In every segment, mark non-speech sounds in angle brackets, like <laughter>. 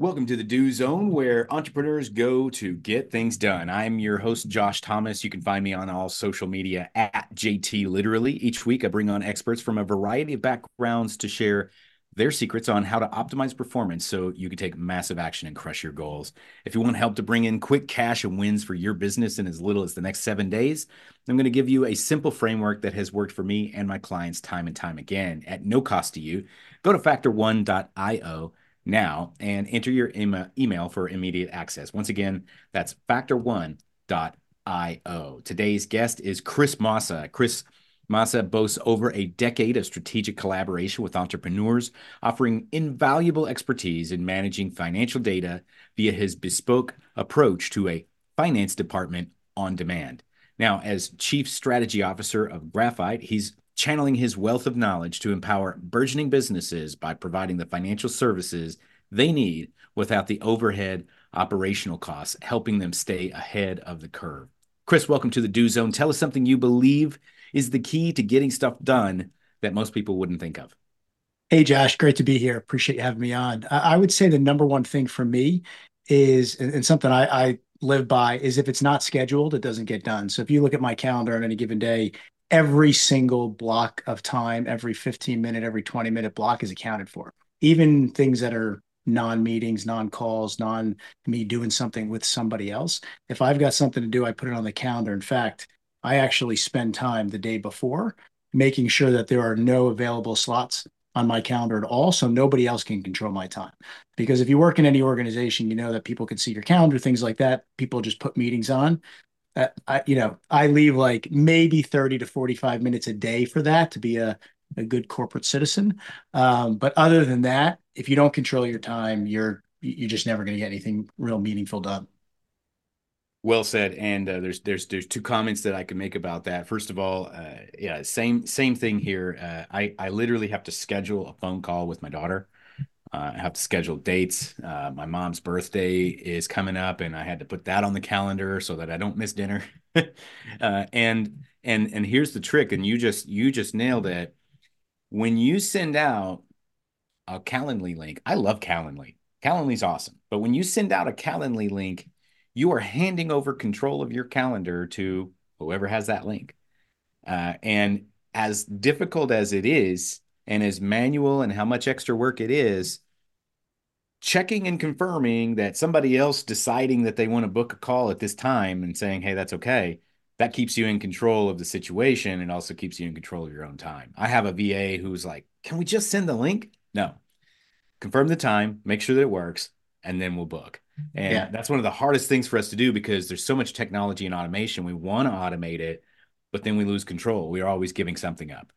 Welcome to the Do Zone, where entrepreneurs go to get things done. I'm your host, Josh Thomas. You can find me on all social media at JT Literally. Each week, I bring on experts from a variety of backgrounds to share their secrets on how to optimize performance so you can take massive action and crush your goals. If you want help to bring in quick cash and wins for your business in as little as the next seven days, I'm going to give you a simple framework that has worked for me and my clients time and time again at no cost to you. Go to factor1.io now and enter your email for immediate access. Once again, that's factor1.io. Today's guest is Chris Mossa. Chris Mossa boasts over a decade of strategic collaboration with entrepreneurs, offering invaluable expertise in managing financial data via his bespoke approach to a finance department on demand. Now, as Chief Strategy Officer of Graphite, he's channeling his wealth of knowledge to empower burgeoning businesses by providing the financial services they need without the overhead operational costs, helping them stay ahead of the curve. Chris, welcome to the Do Zone. Tell us something you believe is the key to getting stuff done that most people wouldn't think of. Hey, Josh, great to be here. Appreciate you having me on. I would say the number one thing for me is, and something I, I live by, is if it's not scheduled, it doesn't get done. So if you look at my calendar on any given day, every single block of time, every 15 minute, every 20 minute block is accounted for. Even things that are non meetings, non calls, non me doing something with somebody else. If I've got something to do, I put it on the calendar. In fact, I actually spend time the day before making sure that there are no available slots on my calendar at all so nobody else can control my time because if you work in any organization you know that people can see your calendar things like that people just put meetings on uh, I, you know, I leave like maybe 30 to 45 minutes a day for that to be a, a good corporate citizen. Um, but other than that, if you don't control your time, you're you're just never going to get anything real meaningful done. Well said. And uh, there's there's there's two comments that I can make about that. First of all, uh, yeah, same same thing here. Uh, I I literally have to schedule a phone call with my daughter uh, I have to schedule dates. Uh, my mom's birthday is coming up, and I had to put that on the calendar so that I don't miss dinner. <laughs> uh, and and and here's the trick, and you just you just nailed it. When you send out a Calendly link, I love Calendly. Calendly's awesome, but when you send out a Calendly link, you are handing over control of your calendar to whoever has that link. Uh, and as difficult as it is, and as manual and how much extra work it is, checking and confirming that somebody else deciding that they want to book a call at this time and saying, hey, that's okay, that keeps you in control of the situation and also keeps you in control of your own time. I have a VA who's like, can we just send the link? No. Confirm the time, make sure that it works, and then we'll book. And yeah. that's one of the hardest things for us to do because there's so much technology and automation. We want to automate it, but then we lose control. We are always giving something up.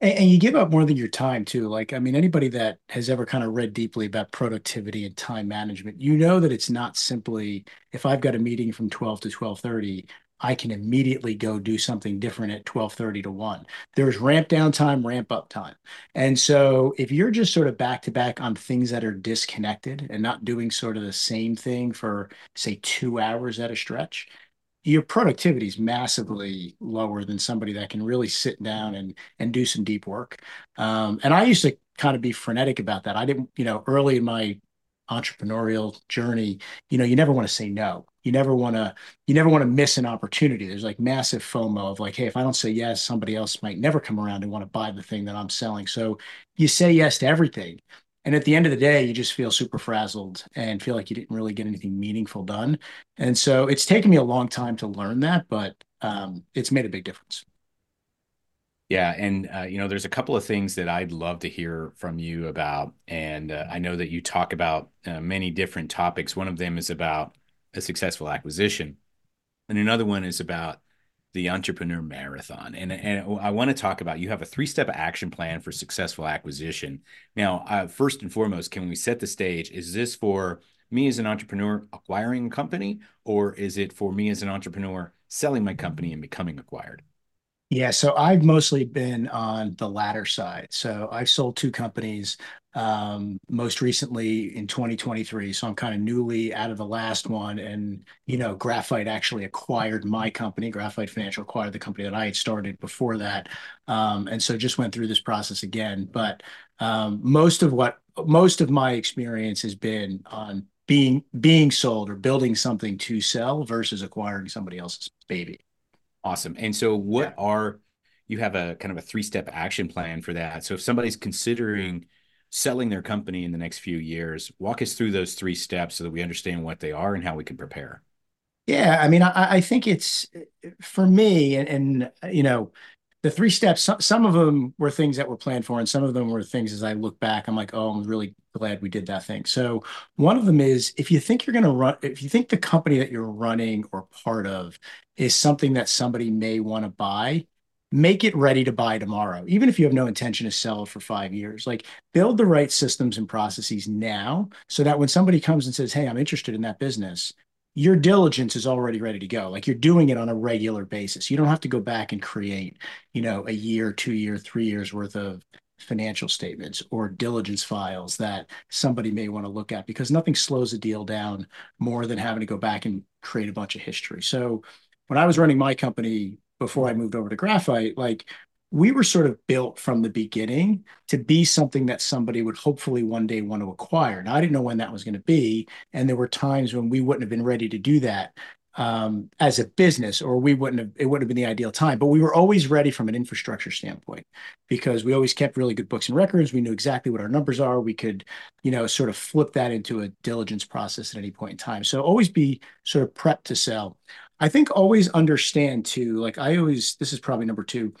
And, and you give up more than your time too. Like, I mean, anybody that has ever kind of read deeply about productivity and time management, you know that it's not simply if I've got a meeting from 12 to 12:30, I can immediately go do something different at 12:30 to 1. There's ramp down time, ramp up time. And so if you're just sort of back to back on things that are disconnected and not doing sort of the same thing for say 2 hours at a stretch, your productivity is massively lower than somebody that can really sit down and and do some deep work. Um, and I used to kind of be frenetic about that. I didn't, you know, early in my entrepreneurial journey, you know, you never want to say no. You never want to, you never want to miss an opportunity. There's like massive FOMO of like, hey, if I don't say yes, somebody else might never come around and want to buy the thing that I'm selling. So you say yes to everything. And at the end of the day, you just feel super frazzled and feel like you didn't really get anything meaningful done. And so it's taken me a long time to learn that, but um, it's made a big difference. Yeah, and uh, you know, there's a couple of things that I'd love to hear from you about, and uh, I know that you talk about uh, many different topics. One of them is about a successful acquisition, and another one is about the entrepreneur marathon and and i want to talk about you have a three step action plan for successful acquisition. Now uh, first and foremost can we set the stage? Is this for me as an entrepreneur acquiring a company or is it for me as an entrepreneur selling my company and becoming acquired? Yeah, so I've mostly been on the latter side. So I've sold two companies, um, most recently in 2023. So I'm kind of newly out of the last one. And, you know, Graphite actually acquired my company. Graphite Financial acquired the company that I had started before that. Um, and so just went through this process again. But um, most of what most of my experience has been on being being sold or building something to sell versus acquiring somebody else's baby. Awesome. And so what yeah. are you have a kind of a three-step action plan for that. So if somebody's considering selling their company in the next few years, walk us through those three steps so that we understand what they are and how we can prepare. Yeah, I mean, I, I think it's for me, and, and you know, the three steps. Some, some of them were things that were planned for, and some of them were things. As I look back, I'm like, oh, I'm really glad we did that thing. So one of them is if you think you're going to run, if you think the company that you're running or part of is something that somebody may want to buy, make it ready to buy tomorrow, even if you have no intention to sell for five years. Like build the right systems and processes now so that when somebody comes and says, Hey, I'm interested in that business, your diligence is already ready to go. Like you're doing it on a regular basis. You don't have to go back and create, you know, a year, two year, three years worth of financial statements or diligence files that somebody may want to look at because nothing slows a deal down more than having to go back and create a bunch of history. So when I was running my company before I moved over to Graphite, like we were sort of built from the beginning to be something that somebody would hopefully one day want to acquire. Now, I didn't know when that was going to be. And there were times when we wouldn't have been ready to do that um, as a business, or we wouldn't have, it wouldn't have been the ideal time. But we were always ready from an infrastructure standpoint because we always kept really good books and records. We knew exactly what our numbers are. We could, you know, sort of flip that into a diligence process at any point in time. So always be sort of prepped to sell. I think always understand too, like I always, this is probably number two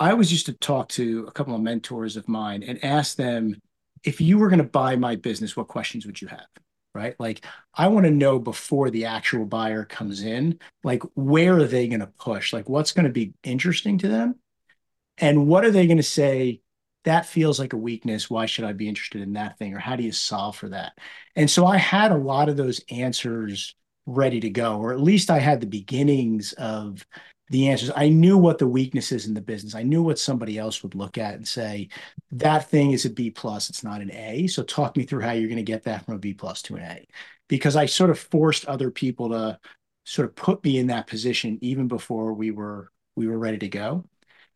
I always used to talk to a couple of mentors of mine and ask them, if you were going to buy my business, what questions would you have? Right. Like, I want to know before the actual buyer comes in, like, where are they going to push? Like, what's going to be interesting to them? And what are they going to say? That feels like a weakness. Why should I be interested in that thing? Or how do you solve for that? And so I had a lot of those answers ready to go, or at least I had the beginnings of the answers. I knew what the weaknesses in the business. I knew what somebody else would look at and say, that thing is a B plus, it's not an A. So talk me through how you're going to get that from a B plus to an A. Because I sort of forced other people to sort of put me in that position even before we were we were ready to go.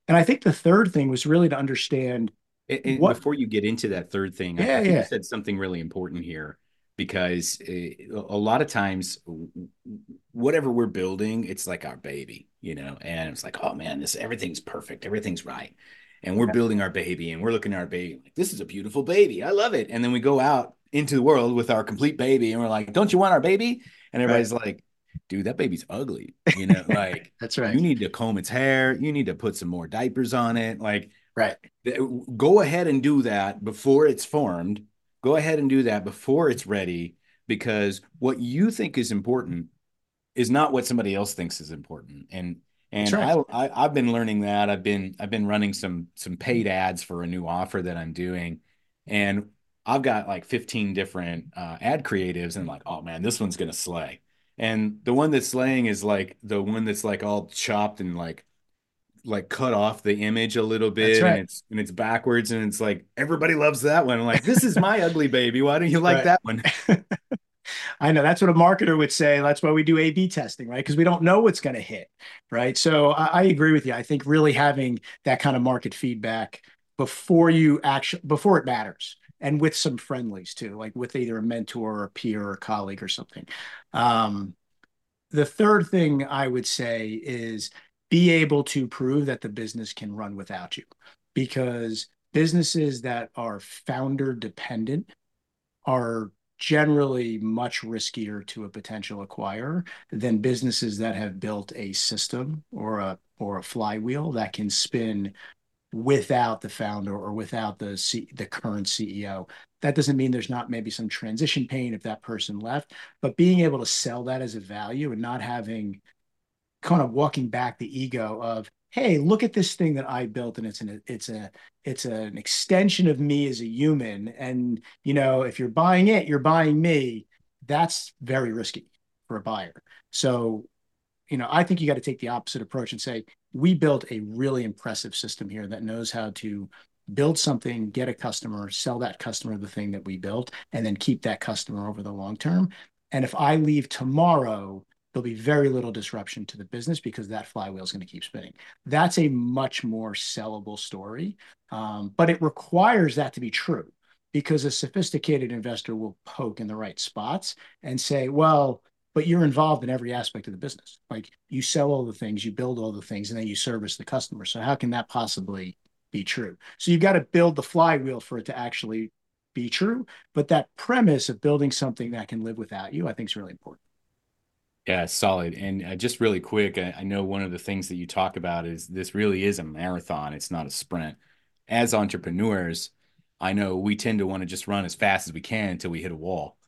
And I think the third thing was really to understand and, and what, before you get into that third thing, yeah, I, I yeah. you said something really important here because eh, a lot of times whatever we're building it's like our baby you know and it's like oh man this everything's perfect everything's right. And we're building our baby and we're looking at our baby like this is a beautiful baby i love it. And then we go out into the world with our complete baby and we're like don't you want our baby? And everybody's right. like dude that baby's ugly you know <laughs> like that's right. You need to comb its hair you need to put some more diapers on it like right. go ahead and do that before it's formed go ahead and do that before it's ready because what you think is important is not what somebody else thinks is important. And and right. I, I have been learning that. I've been i've been running some some paid ads for a new offer that i'm doing. And i've got like 15 different uh, ad creatives and I'm like oh man this one's gonna slay. And the one that's slaying is like the one that's like all chopped and like like cut off the image a little bit right. and it's and it's backwards and it's like everybody loves that one. I'm like, this is my ugly baby. Why don't you like right. that one? <laughs> I know that's what a marketer would say. That's why we do A B testing, right? Because we don't know what's going to hit, right? So I, I, agree with you. I think really having that kind of market feedback before you actually, before it matters and with some friendlies too, like with either a mentor or a peer or a colleague or something. Um, the third thing I would say is be able to prove that the business can run without you because businesses that are founder dependent are generally much riskier to a potential acquirer than businesses that have built a system or a or a flywheel that can spin without the founder or without the C, the current CEO. That doesn't mean there's not maybe some transition pain if that person left, but being able to sell that as a value and not having kind of walking back the ego of hey look at this thing that i built and it's an it's a it's an extension of me as a human. And you know if you're buying it you're buying me. That's very risky for a buyer. So you know i think you got to take the opposite approach and say we built a really impressive system here that knows how to build something get a customer sell that customer the thing that we built and then keep that customer over the long term. And if i leave tomorrow there'll be very little disruption to the business because that flywheel is going to keep spinning. That's a much more sellable story, um, but it requires that to be true. because a sophisticated investor will poke in the right spots and say, well, but you're involved in every aspect of the business. Like you sell all the things, you build all the things, and then you service the customer. So how can that possibly be true? So you've got to build the flywheel for it to actually be true. But that premise of building something that can live without you, I think is really important. Yeah, solid. And uh, just really quick, I, I, know one of the things that you talk about is this really is a marathon. It's not a sprint. As entrepreneurs, I know we tend to want to just run as fast as we can until we hit a wall.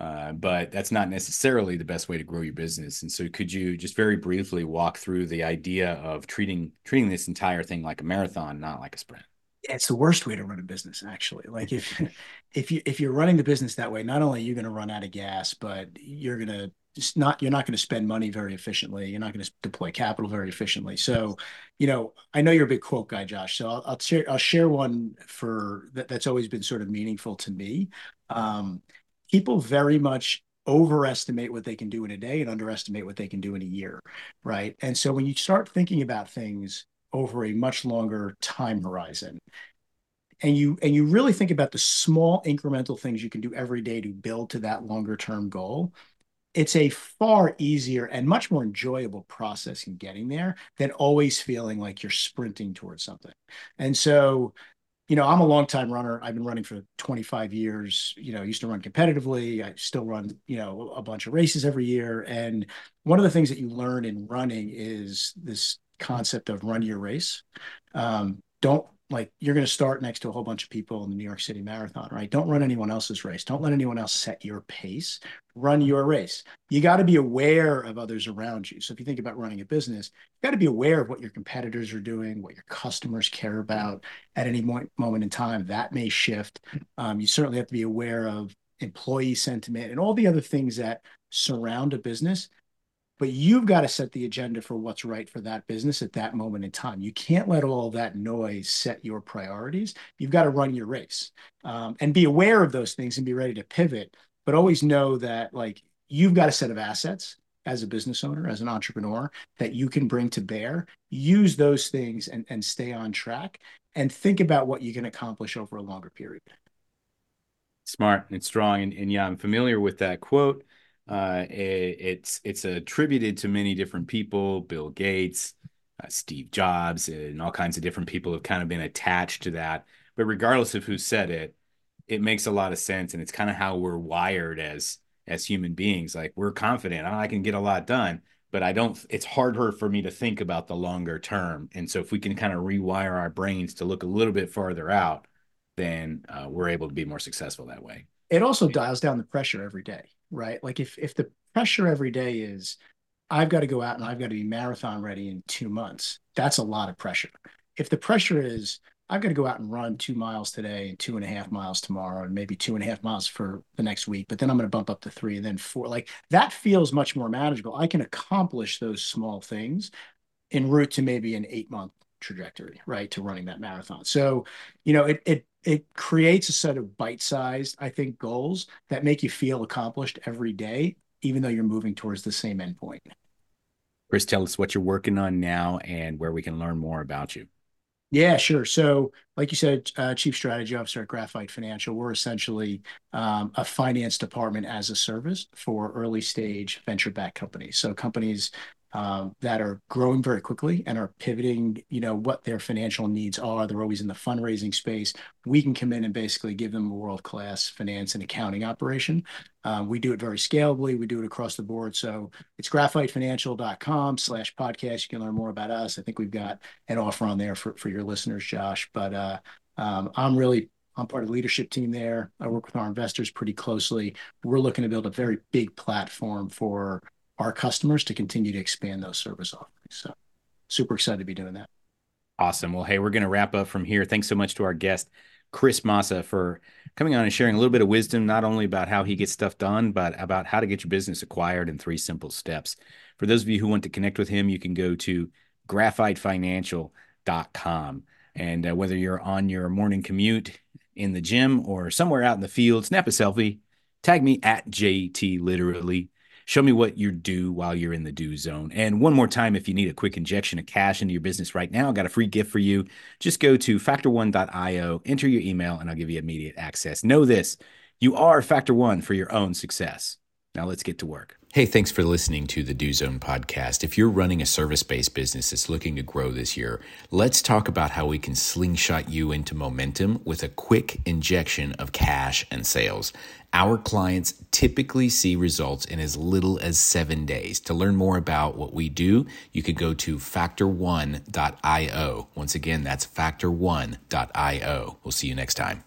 Uh, but that's not necessarily the best way to grow your business. And so, could you just very briefly walk through the idea of treating treating this entire thing like a marathon, not like a sprint? It's the worst way to run a business, actually. Like if <laughs> if you if you're running the business that way, not only are you going to run out of gas, but you're going to just not you're not going to spend money very efficiently. You're not going to deploy capital very efficiently. So, you know, I know you're a big quote guy, Josh. So I'll, I'll share I'll share one for that, that's always been sort of meaningful to me. Um, people very much overestimate what they can do in a day and underestimate what they can do in a year, right? And so when you start thinking about things over a much longer time horizon, and you and you really think about the small incremental things you can do every day to build to that longer term goal, it's a far easier and much more enjoyable process in getting there than always feeling like you're sprinting towards something. And so you know, I'm a long time runner. I've been running for 25 years. You know, I used to run competitively. I still run, you know, a bunch of races every year. And one of the things that you learn in running is this concept of run your race. Um, don't like you're going to start next to a whole bunch of people in the New York City Marathon, right? Don't run anyone else's race. Don't let anyone else set your pace. Run your race. You got to be aware of others around you. So if you think about running a business, you got to be aware of what your competitors are doing, what your customers care about at any moment in time. That may shift. Um, you certainly have to be aware of employee sentiment and all the other things that surround a business but you've got to set the agenda for what's right for that business at that moment in time. You can't let all that noise set your priorities. You've got to run your race um, and be aware of those things and be ready to pivot. But always know that like you've got a set of assets as a business owner, as an entrepreneur that you can bring to bear. Use those things and, and stay on track and think about what you can accomplish over a longer period. Smart and strong. And, and yeah, I'm familiar with that quote. Uh, it, it's it's attributed to many different people, Bill Gates, uh, Steve Jobs, and all kinds of different people have kind of been attached to that. But regardless of who said it, it makes a lot of sense, and it's kind of how we're wired as as human beings. Like we're confident, oh, I can get a lot done, but I don't. It's harder for me to think about the longer term, and so if we can kind of rewire our brains to look a little bit farther out, then uh, we're able to be more successful that way. It also dials down the pressure every day right? Like if if the pressure every day is I've got to go out and I've got to be marathon ready in two months, that's a lot of pressure. If the pressure is I've got to go out and run two miles today and two and a half miles tomorrow and maybe two and a half miles for the next week, but then I'm going to bump up to three and then four. Like that feels much more manageable. I can accomplish those small things en route to maybe an eight month trajectory, right, to running that marathon. So, you know, it it it creates a set of bite-sized, I think, goals that make you feel accomplished every day, even though you're moving towards the same endpoint. Chris, tell us what you're working on now and where we can learn more about you. Yeah, sure. So, like you said, uh, Chief Strategy Officer at Graphite Financial, we're essentially um, a finance department as a service for early stage venture backed companies. So, companies that are growing very quickly and are pivoting, you know, what their financial needs are. They're always in the fundraising space. We can come in and basically give them a world-class finance and accounting operation. Um, we do it very scalably. We do it across the board. So it's graphitefinancial.com slash podcast. You can learn more about us. I think we've got an offer on there for, for your listeners, Josh. But uh, um, I'm really I'm part of the leadership team there. I work with our investors pretty closely. We're looking to build a very big platform for our customers to continue to expand those service offerings. So super excited to be doing that. Awesome. Well, hey, we're going to wrap up from here. Thanks so much to our guest, Chris Mossa, for coming on and sharing a little bit of wisdom, not only about how he gets stuff done, but about how to get your business acquired in three simple steps. For those of you who want to connect with him, you can go to graphitefinancial.com. And uh, whether you're on your morning commute in the gym or somewhere out in the field, snap a selfie, tag me at JT Literally Show me what you do while you're in the do zone. And one more time, if you need a quick injection of cash into your business right now, I got a free gift for you. Just go to factor1.io, enter your email, and I'll give you immediate access. Know this you are Factor One for your own success. Now let's get to work. Hey, thanks for listening to the Do Zone podcast. If you're running a service based business that's looking to grow this year, let's talk about how we can slingshot you into momentum with a quick injection of cash and sales. Our clients typically see results in as little as seven days. To learn more about what we do, you can go to factor1.io. Once again, that's factor1.io. We'll see you next time.